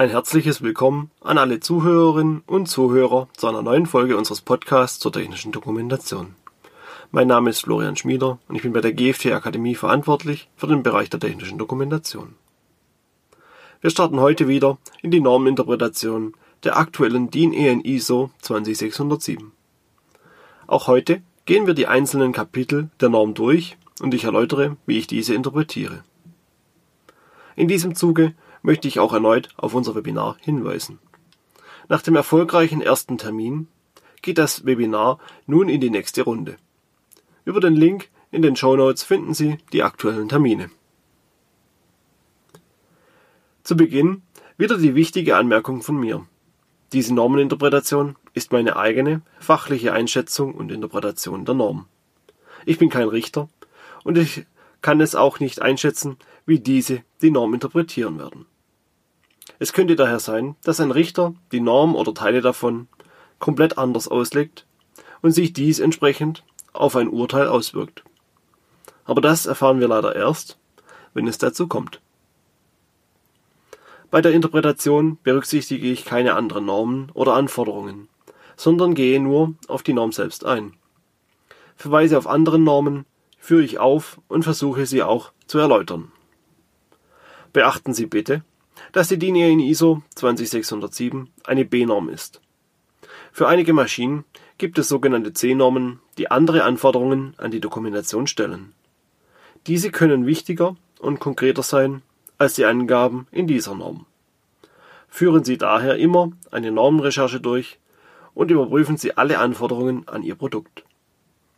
Ein herzliches Willkommen an alle Zuhörerinnen und Zuhörer zu einer neuen Folge unseres Podcasts zur technischen Dokumentation. Mein Name ist Florian Schmieder und ich bin bei der GFT Akademie verantwortlich für den Bereich der technischen Dokumentation. Wir starten heute wieder in die Normeninterpretation der aktuellen DIN EN ISO 20607. Auch heute gehen wir die einzelnen Kapitel der Norm durch und ich erläutere, wie ich diese interpretiere. In diesem Zuge möchte ich auch erneut auf unser Webinar hinweisen. Nach dem erfolgreichen ersten Termin geht das Webinar nun in die nächste Runde. Über den Link in den Show Notes finden Sie die aktuellen Termine. Zu Beginn wieder die wichtige Anmerkung von mir. Diese Normeninterpretation ist meine eigene fachliche Einschätzung und Interpretation der Norm. Ich bin kein Richter und ich kann es auch nicht einschätzen, wie diese die Norm interpretieren werden. Es könnte daher sein, dass ein Richter die Norm oder Teile davon komplett anders auslegt und sich dies entsprechend auf ein Urteil auswirkt. Aber das erfahren wir leider erst, wenn es dazu kommt. Bei der Interpretation berücksichtige ich keine anderen Normen oder Anforderungen, sondern gehe nur auf die Norm selbst ein. Verweise auf andere Normen führe ich auf und versuche sie auch zu erläutern. Beachten Sie bitte, dass die DIN EN ISO 20607 eine B-Norm ist. Für einige Maschinen gibt es sogenannte C-Normen, die andere Anforderungen an die Dokumentation stellen. Diese können wichtiger und konkreter sein als die Angaben in dieser Norm. Führen Sie daher immer eine Normenrecherche durch und überprüfen Sie alle Anforderungen an Ihr Produkt.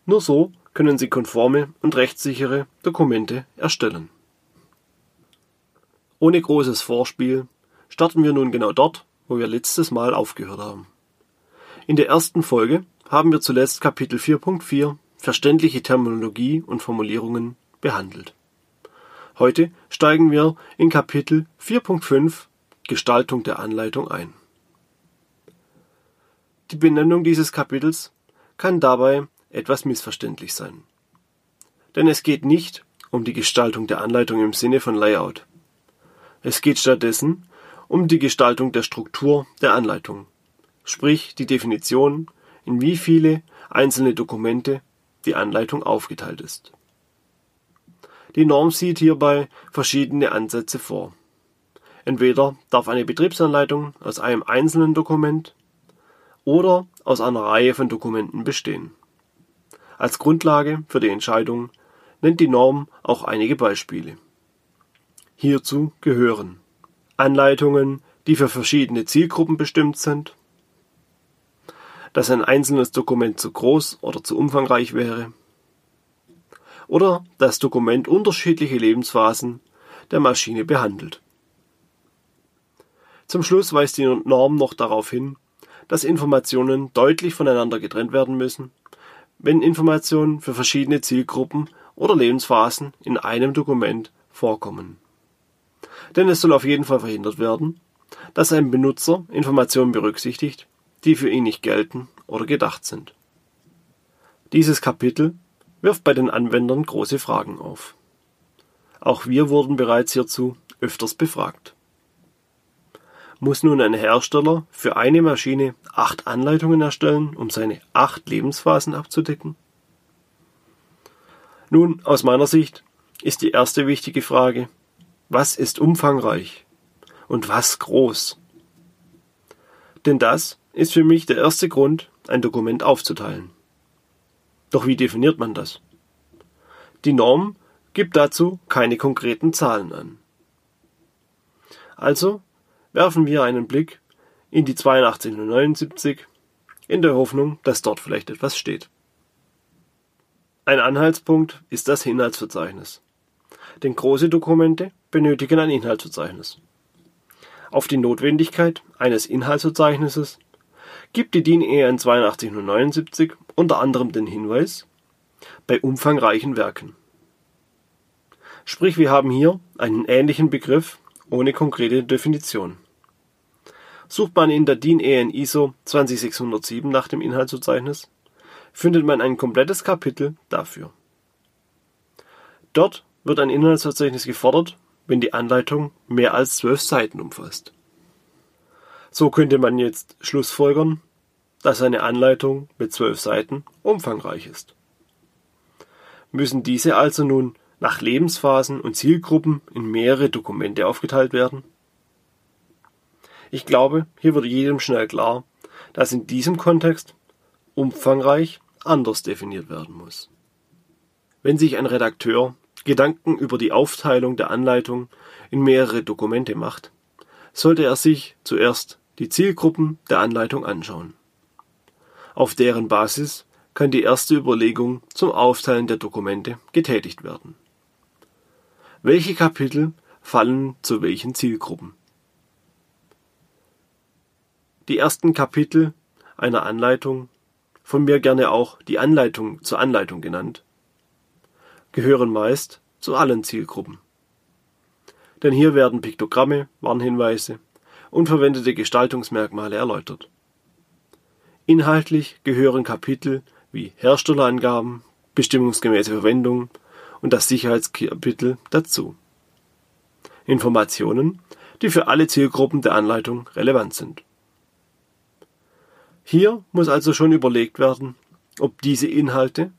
Nur so können Sie konforme und rechtssichere Dokumente erstellen. Ohne großes Vorspiel starten wir nun genau dort, wo wir letztes Mal aufgehört haben. In der ersten Folge haben wir zuletzt Kapitel 4.4 Verständliche Terminologie und Formulierungen behandelt. Heute steigen wir in Kapitel 4.5 Gestaltung der Anleitung ein. Die Benennung dieses Kapitels kann dabei etwas missverständlich sein. Denn es geht nicht um die Gestaltung der Anleitung im Sinne von Layout. Es geht stattdessen um die Gestaltung der Struktur der Anleitung, sprich die Definition, in wie viele einzelne Dokumente die Anleitung aufgeteilt ist. Die Norm sieht hierbei verschiedene Ansätze vor. Entweder darf eine Betriebsanleitung aus einem einzelnen Dokument oder aus einer Reihe von Dokumenten bestehen. Als Grundlage für die Entscheidung nennt die Norm auch einige Beispiele Hierzu gehören. Anleitungen, die für verschiedene Zielgruppen bestimmt sind, dass ein einzelnes Dokument zu groß oder zu umfangreich wäre, oder das Dokument unterschiedliche Lebensphasen der Maschine behandelt. Zum Schluss weist die Norm noch darauf hin, dass Informationen deutlich voneinander getrennt werden müssen, wenn Informationen für verschiedene Zielgruppen oder Lebensphasen in einem Dokument vorkommen denn es soll auf jeden Fall verhindert werden, dass ein Benutzer Informationen berücksichtigt, die für ihn nicht gelten oder gedacht sind. Dieses Kapitel wirft bei den Anwendern große Fragen auf. Auch wir wurden bereits hierzu öfters befragt. Muss nun ein Hersteller für eine Maschine acht Anleitungen erstellen, um seine acht Lebensphasen abzudecken? Nun, aus meiner Sicht ist die erste wichtige Frage, was ist umfangreich und was groß. Denn das ist für mich der erste Grund, ein Dokument aufzuteilen. Doch wie definiert man das? Die Norm gibt dazu keine konkreten Zahlen an. Also werfen wir einen Blick in die 8279 in der Hoffnung, dass dort vielleicht etwas steht. Ein Anhaltspunkt ist das Inhaltsverzeichnis. Denn große Dokumente benötigen ein Inhaltsverzeichnis. Auf die Notwendigkeit eines Inhaltsverzeichnisses gibt die DIN EN 8279 unter anderem den Hinweis bei umfangreichen Werken. Sprich, wir haben hier einen ähnlichen Begriff ohne konkrete Definition. Sucht man in der DIN EN ISO 20607 nach dem Inhaltsverzeichnis, findet man ein komplettes Kapitel dafür. Dort wird ein Inhaltsverzeichnis gefordert wenn die Anleitung mehr als zwölf Seiten umfasst. So könnte man jetzt schlussfolgern, dass eine Anleitung mit zwölf Seiten umfangreich ist. Müssen diese also nun nach Lebensphasen und Zielgruppen in mehrere Dokumente aufgeteilt werden? Ich glaube, hier wird jedem schnell klar, dass in diesem Kontext umfangreich anders definiert werden muss. Wenn sich ein Redakteur Gedanken über die Aufteilung der Anleitung in mehrere Dokumente macht, sollte er sich zuerst die Zielgruppen der Anleitung anschauen. Auf deren Basis kann die erste Überlegung zum Aufteilen der Dokumente getätigt werden. Welche Kapitel fallen zu welchen Zielgruppen? Die ersten Kapitel einer Anleitung, von mir gerne auch die Anleitung zur Anleitung genannt, gehören meist zu allen Zielgruppen. Denn hier werden Piktogramme, Warnhinweise und verwendete Gestaltungsmerkmale erläutert. Inhaltlich gehören Kapitel wie Herstellerangaben, bestimmungsgemäße Verwendung und das Sicherheitskapitel dazu. Informationen, die für alle Zielgruppen der Anleitung relevant sind. Hier muss also schon überlegt werden, ob diese Inhalte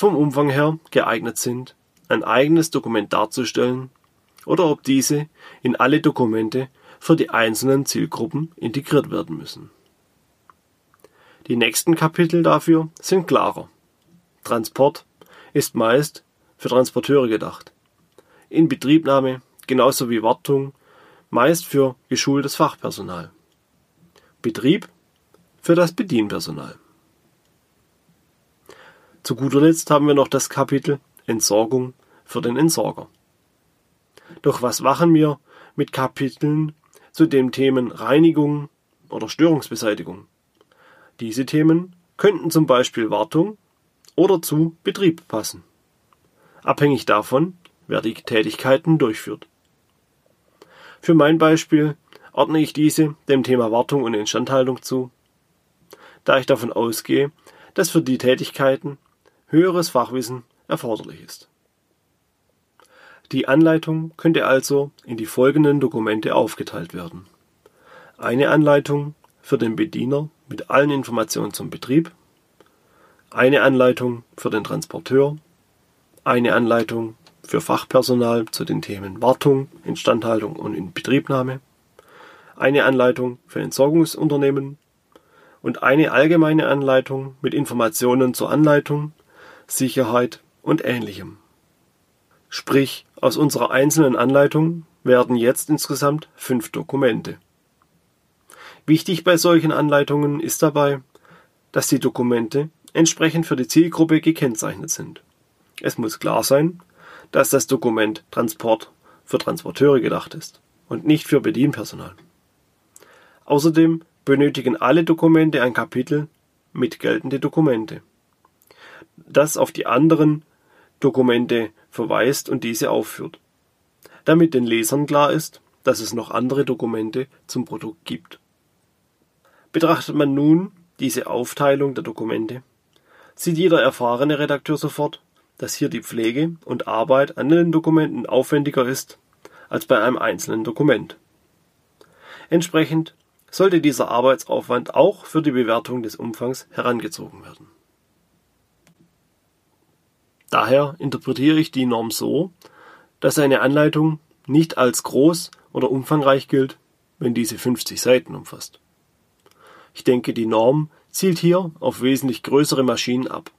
vom Umfang her geeignet sind, ein eigenes Dokument darzustellen oder ob diese in alle Dokumente für die einzelnen Zielgruppen integriert werden müssen. Die nächsten Kapitel dafür sind klarer. Transport ist meist für Transporteure gedacht. Inbetriebnahme genauso wie Wartung meist für geschultes Fachpersonal. Betrieb für das Bedienpersonal. Zu guter Letzt haben wir noch das Kapitel Entsorgung für den Entsorger. Doch was machen wir mit Kapiteln zu den Themen Reinigung oder Störungsbeseitigung? Diese Themen könnten zum Beispiel Wartung oder zu Betrieb passen. Abhängig davon, wer die Tätigkeiten durchführt. Für mein Beispiel ordne ich diese dem Thema Wartung und Instandhaltung zu, da ich davon ausgehe, dass für die Tätigkeiten höheres Fachwissen erforderlich ist. Die Anleitung könnte also in die folgenden Dokumente aufgeteilt werden. Eine Anleitung für den Bediener mit allen Informationen zum Betrieb, eine Anleitung für den Transporteur, eine Anleitung für Fachpersonal zu den Themen Wartung, Instandhaltung und Inbetriebnahme, eine Anleitung für Entsorgungsunternehmen und eine allgemeine Anleitung mit Informationen zur Anleitung, Sicherheit und ähnlichem. Sprich, aus unserer einzelnen Anleitung werden jetzt insgesamt fünf Dokumente. Wichtig bei solchen Anleitungen ist dabei, dass die Dokumente entsprechend für die Zielgruppe gekennzeichnet sind. Es muss klar sein, dass das Dokument Transport für Transporteure gedacht ist und nicht für Bedienpersonal. Außerdem benötigen alle Dokumente ein Kapitel mit geltende Dokumente das auf die anderen Dokumente verweist und diese aufführt, damit den Lesern klar ist, dass es noch andere Dokumente zum Produkt gibt. Betrachtet man nun diese Aufteilung der Dokumente, sieht jeder erfahrene Redakteur sofort, dass hier die Pflege und Arbeit an den Dokumenten aufwendiger ist als bei einem einzelnen Dokument. Entsprechend sollte dieser Arbeitsaufwand auch für die Bewertung des Umfangs herangezogen werden. Daher interpretiere ich die Norm so, dass eine Anleitung nicht als groß oder umfangreich gilt, wenn diese 50 Seiten umfasst. Ich denke, die Norm zielt hier auf wesentlich größere Maschinen ab,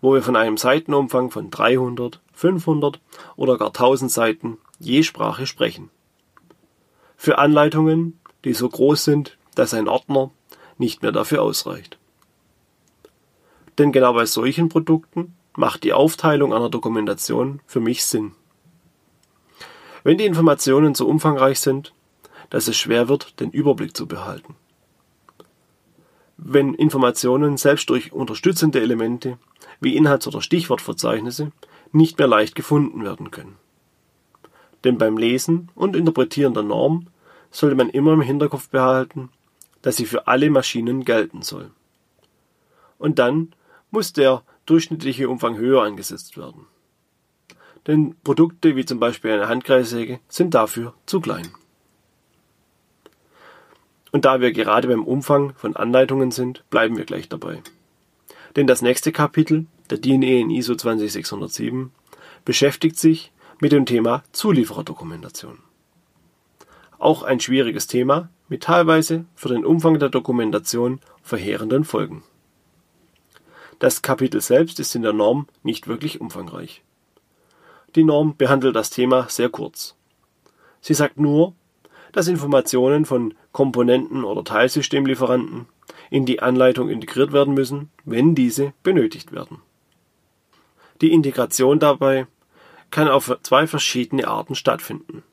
wo wir von einem Seitenumfang von 300, 500 oder gar 1000 Seiten je Sprache sprechen. Für Anleitungen, die so groß sind, dass ein Ordner nicht mehr dafür ausreicht. Denn genau bei solchen Produkten macht die Aufteilung einer Dokumentation für mich Sinn. Wenn die Informationen so umfangreich sind, dass es schwer wird, den Überblick zu behalten. Wenn Informationen selbst durch unterstützende Elemente wie Inhalts- oder Stichwortverzeichnisse nicht mehr leicht gefunden werden können. Denn beim Lesen und Interpretieren der Norm sollte man immer im Hinterkopf behalten, dass sie für alle Maschinen gelten soll. Und dann muss der durchschnittliche Umfang höher angesetzt werden. Denn Produkte wie zum Beispiel eine Handkreissäge sind dafür zu klein. Und da wir gerade beim Umfang von Anleitungen sind, bleiben wir gleich dabei. Denn das nächste Kapitel, der DIN EN ISO 20607, beschäftigt sich mit dem Thema Zuliefererdokumentation. Auch ein schwieriges Thema mit teilweise für den Umfang der Dokumentation verheerenden Folgen. Das Kapitel selbst ist in der Norm nicht wirklich umfangreich. Die Norm behandelt das Thema sehr kurz. Sie sagt nur, dass Informationen von Komponenten oder Teilsystemlieferanten in die Anleitung integriert werden müssen, wenn diese benötigt werden. Die Integration dabei kann auf zwei verschiedene Arten stattfinden.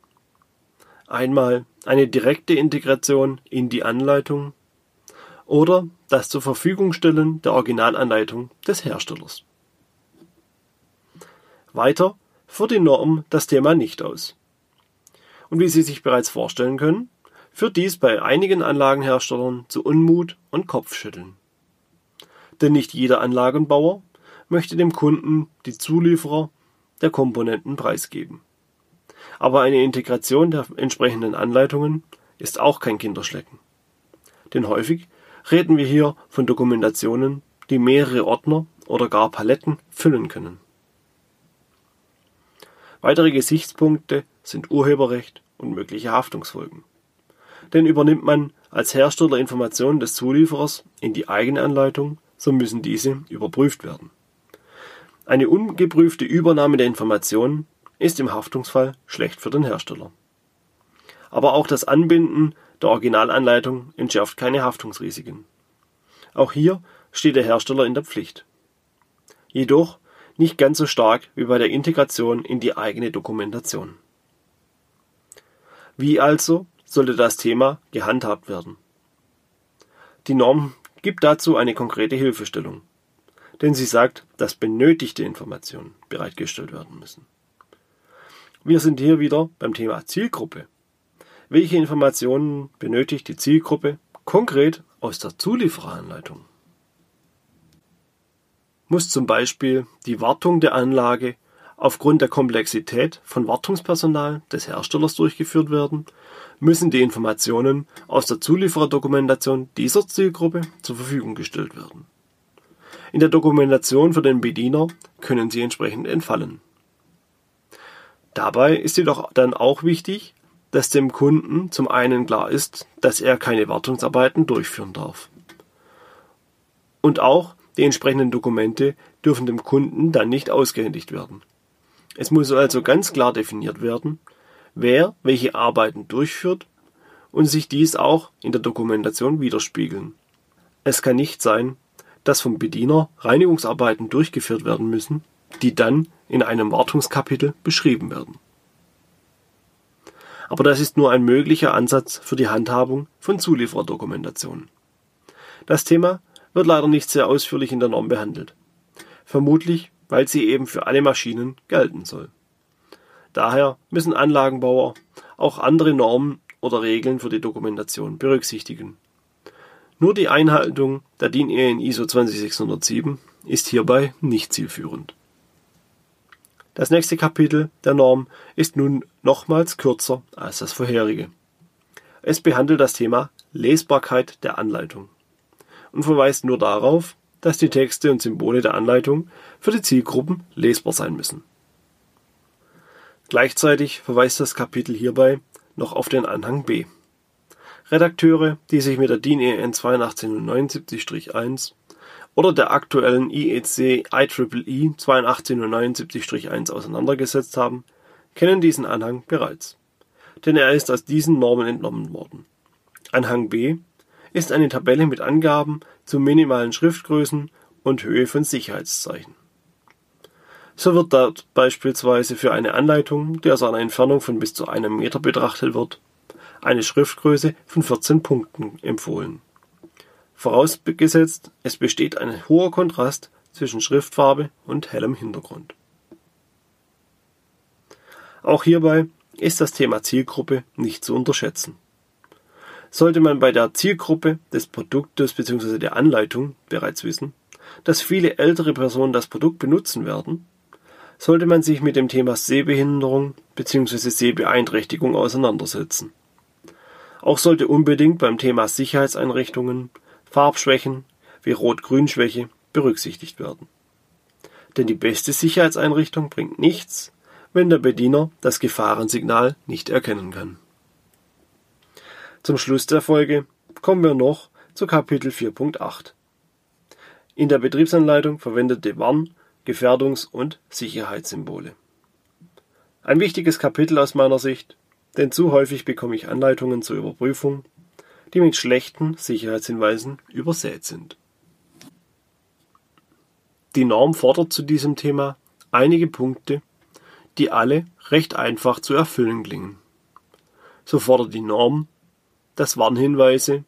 Einmal eine direkte Integration in die Anleitung oder das zur Verfügung stellen der Originalanleitung des Herstellers. Weiter führt die Norm das Thema nicht aus. Und wie Sie sich bereits vorstellen können, führt dies bei einigen Anlagenherstellern zu Unmut und Kopfschütteln. Denn nicht jeder Anlagenbauer möchte dem Kunden die Zulieferer der Komponenten preisgeben. Aber eine Integration der entsprechenden Anleitungen ist auch kein Kinderschlecken. Denn häufig reden wir hier von Dokumentationen, die mehrere Ordner oder gar Paletten füllen können. Weitere Gesichtspunkte sind Urheberrecht und mögliche Haftungsfolgen. Denn übernimmt man als Hersteller Informationen des Zulieferers in die eigene Anleitung, so müssen diese überprüft werden. Eine ungeprüfte Übernahme der Informationen ist im Haftungsfall schlecht für den Hersteller. Aber auch das Anbinden der Originalanleitung entschärft keine Haftungsrisiken. Auch hier steht der Hersteller in der Pflicht. Jedoch nicht ganz so stark wie bei der Integration in die eigene Dokumentation. Wie also sollte das Thema gehandhabt werden? Die Norm gibt dazu eine konkrete Hilfestellung, denn sie sagt, dass benötigte Informationen bereitgestellt werden müssen. Wir sind hier wieder beim Thema Zielgruppe. Welche Informationen benötigt die Zielgruppe konkret aus der Zuliefereranleitung? muss zum Beispiel die Wartung der Anlage aufgrund der Komplexität von Wartungspersonal des Herstellers durchgeführt werden, müssen die Informationen aus der Zuliefererdokumentation dieser Zielgruppe zur Verfügung gestellt werden. In der Dokumentation für den Bediener können sie entsprechend entfallen. Dabei ist jedoch dann auch wichtig, dass dem Kunden zum einen klar ist, dass er keine Wartungsarbeiten durchführen darf. Und auch, die entsprechenden Dokumente dürfen dem Kunden dann nicht ausgehändigt werden. Es muss also ganz klar definiert werden, wer welche Arbeiten durchführt und sich dies auch in der Dokumentation widerspiegeln. Es kann nicht sein, dass vom Bediener Reinigungsarbeiten durchgeführt werden müssen, die dann in einem Wartungskapitel beschrieben werden. Aber das ist nur ein möglicher Ansatz für die Handhabung von Zuliefererdokumentationen. Das Thema wird leider nicht sehr ausführlich in der Norm behandelt. Vermutlich, weil sie eben für alle Maschinen gelten soll. Daher müssen Anlagenbauer auch andere Normen oder Regeln für die Dokumentation berücksichtigen. Nur die Einhaltung der DIN EN ISO 20607 ist hierbei nicht zielführend. Das nächste Kapitel der Norm ist nun nochmals kürzer als das vorherige. Es behandelt das Thema Lesbarkeit der Anleitung und verweist nur darauf, dass die Texte und Symbole der Anleitung für die Zielgruppen lesbar sein müssen. Gleichzeitig verweist das Kapitel hierbei noch auf den Anhang B. Redakteure, die sich mit der DIN EN 8279-1 oder der aktuellen IEC IEEE 8279-1 auseinandergesetzt haben, kennen diesen Anhang bereits. Denn er ist aus diesen Normen entnommen worden. Anhang B ist eine Tabelle mit Angaben zu minimalen Schriftgrößen und Höhe von Sicherheitszeichen. So wird dort beispielsweise für eine Anleitung, die aus einer Entfernung von bis zu einem Meter betrachtet wird, eine Schriftgröße von 14 Punkten empfohlen. Vorausgesetzt, es besteht ein hoher Kontrast zwischen Schriftfarbe und hellem Hintergrund. Auch hierbei ist das Thema Zielgruppe nicht zu unterschätzen. Sollte man bei der Zielgruppe des Produktes bzw. der Anleitung bereits wissen, dass viele ältere Personen das Produkt benutzen werden, sollte man sich mit dem Thema Sehbehinderung bzw. Sehbeeinträchtigung auseinandersetzen. Auch sollte unbedingt beim Thema Sicherheitseinrichtungen Farbschwächen wie Rot-Grün-Schwäche berücksichtigt werden. Denn die beste Sicherheitseinrichtung bringt nichts, wenn der Bediener das Gefahrensignal nicht erkennen kann. Zum Schluss der Folge kommen wir noch zu Kapitel 4.8. In der Betriebsanleitung verwendete Warn-, Gefährdungs- und Sicherheitssymbole. Ein wichtiges Kapitel aus meiner Sicht, denn zu häufig bekomme ich Anleitungen zur Überprüfung, die mit schlechten Sicherheitshinweisen übersät sind. Die Norm fordert zu diesem Thema einige Punkte, die alle recht einfach zu erfüllen klingen. So fordert die Norm, dass Warnhinweise,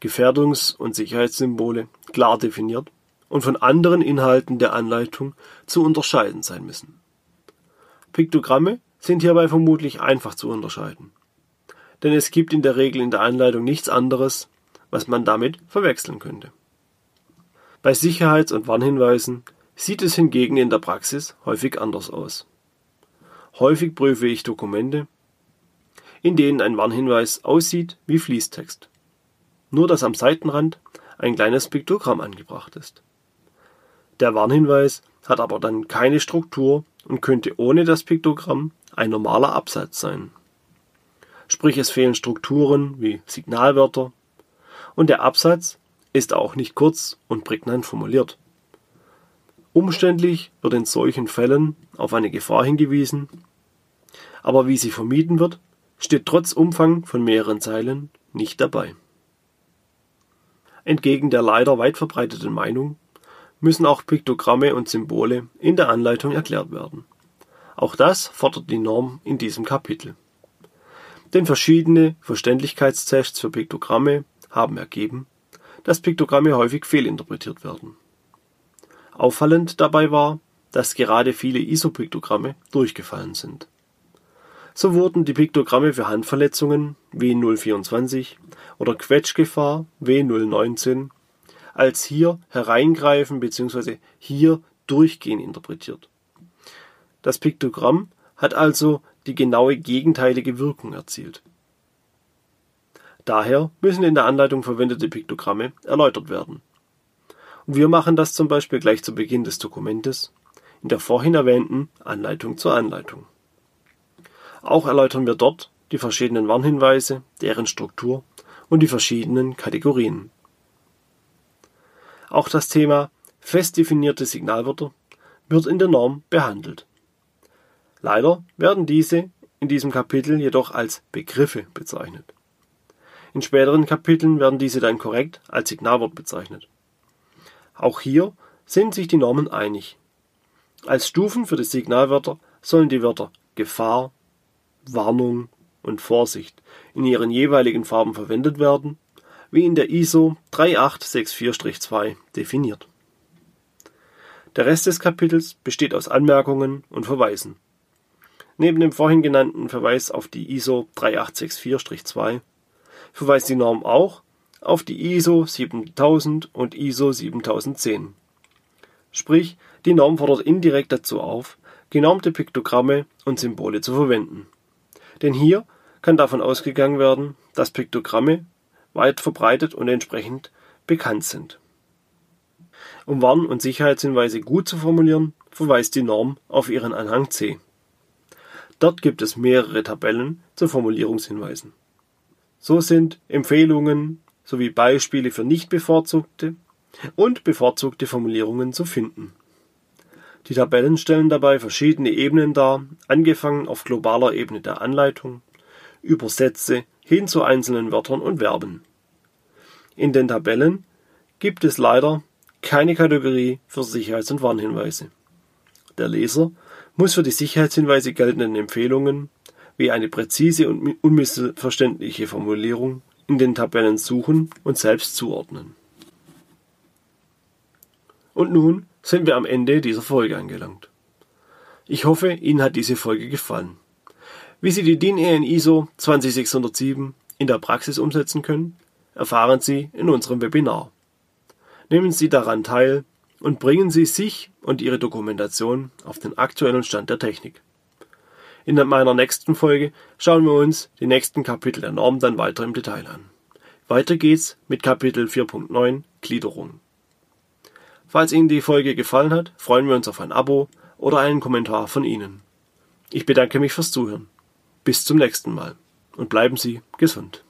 Gefährdungs- und Sicherheitssymbole klar definiert und von anderen Inhalten der Anleitung zu unterscheiden sein müssen. Piktogramme sind hierbei vermutlich einfach zu unterscheiden, denn es gibt in der Regel in der Anleitung nichts anderes, was man damit verwechseln könnte. Bei Sicherheits- und Warnhinweisen sieht es hingegen in der Praxis häufig anders aus. Häufig prüfe ich Dokumente, in denen ein Warnhinweis aussieht wie Fließtext, nur dass am Seitenrand ein kleines Piktogramm angebracht ist. Der Warnhinweis hat aber dann keine Struktur und könnte ohne das Piktogramm ein normaler Absatz sein. Sprich es fehlen Strukturen wie Signalwörter und der Absatz ist auch nicht kurz und prägnant formuliert. Umständlich wird in solchen Fällen auf eine Gefahr hingewiesen, aber wie sie vermieden wird, steht trotz Umfang von mehreren Zeilen nicht dabei. Entgegen der leider weit verbreiteten Meinung müssen auch Piktogramme und Symbole in der Anleitung erklärt werden. Auch das fordert die Norm in diesem Kapitel. Denn verschiedene Verständlichkeitstests für Piktogramme haben ergeben, dass Piktogramme häufig fehlinterpretiert werden. Auffallend dabei war, dass gerade viele ISO-Piktogramme durchgefallen sind. So wurden die Piktogramme für Handverletzungen W024 oder Quetschgefahr W019 als hier hereingreifen bzw. hier durchgehen interpretiert. Das Piktogramm hat also die genaue gegenteilige Wirkung erzielt. Daher müssen in der Anleitung verwendete Piktogramme erläutert werden und wir machen das zum Beispiel gleich zu Beginn des Dokumentes in der vorhin erwähnten Anleitung zur Anleitung. Auch erläutern wir dort die verschiedenen Warnhinweise, deren Struktur und die verschiedenen Kategorien. Auch das Thema fest definierte Signalwörter wird in der Norm behandelt. Leider werden diese in diesem Kapitel jedoch als Begriffe bezeichnet. In späteren Kapiteln werden diese dann korrekt als Signalwort bezeichnet. Auch hier sind sich die Normen einig. Als Stufen für die Signalwörter sollen die Wörter Gefahr, Warnung und Vorsicht in ihren jeweiligen Farben verwendet werden, wie in der ISO 3864-2 definiert. Der Rest des Kapitels besteht aus Anmerkungen und Verweisen. Neben dem vorhin genannten Verweis auf die ISO 3864-2 verweist die Norm auch auf die ISO 7000 und ISO 7010. Sprich, die Norm fordert indirekt dazu auf, genormte Piktogramme und Symbole zu verwenden. Denn hier kann davon ausgegangen werden, dass Piktogramme weit verbreitet und entsprechend bekannt sind. Um Warn- und Sicherheitshinweise gut zu formulieren, verweist die Norm auf ihren Anhang C. Dort gibt es mehrere Tabellen zu Formulierungshinweisen. So sind Empfehlungen, sowie Beispiele für nicht bevorzugte und bevorzugte Formulierungen zu finden. Die Tabellen stellen dabei verschiedene Ebenen dar, angefangen auf globaler Ebene der Anleitung, über Sätze hin zu einzelnen Wörtern und Verben. In den Tabellen gibt es leider keine Kategorie für Sicherheits- und Warnhinweise. Der Leser muss für die Sicherheitshinweise geltenden Empfehlungen wie eine präzise und unmissverständliche Formulierung in den Tabellen suchen und selbst zuordnen. Und nun sind wir am Ende dieser Folge angelangt. Ich hoffe, Ihnen hat diese Folge gefallen. Wie Sie die DIN EN ISO 20607 in der Praxis umsetzen können, erfahren Sie in unserem Webinar. Nehmen Sie daran teil und bringen Sie sich und Ihre Dokumentation auf den aktuellen Stand der Technik. In meiner nächsten Folge schauen wir uns die nächsten Kapitel der Norm dann weiter im Detail an. Weiter geht's mit Kapitel 4.9 Gliederung. Falls Ihnen die Folge gefallen hat, freuen wir uns auf ein Abo oder einen Kommentar von Ihnen. Ich bedanke mich fürs Zuhören. Bis zum nächsten Mal und bleiben Sie gesund.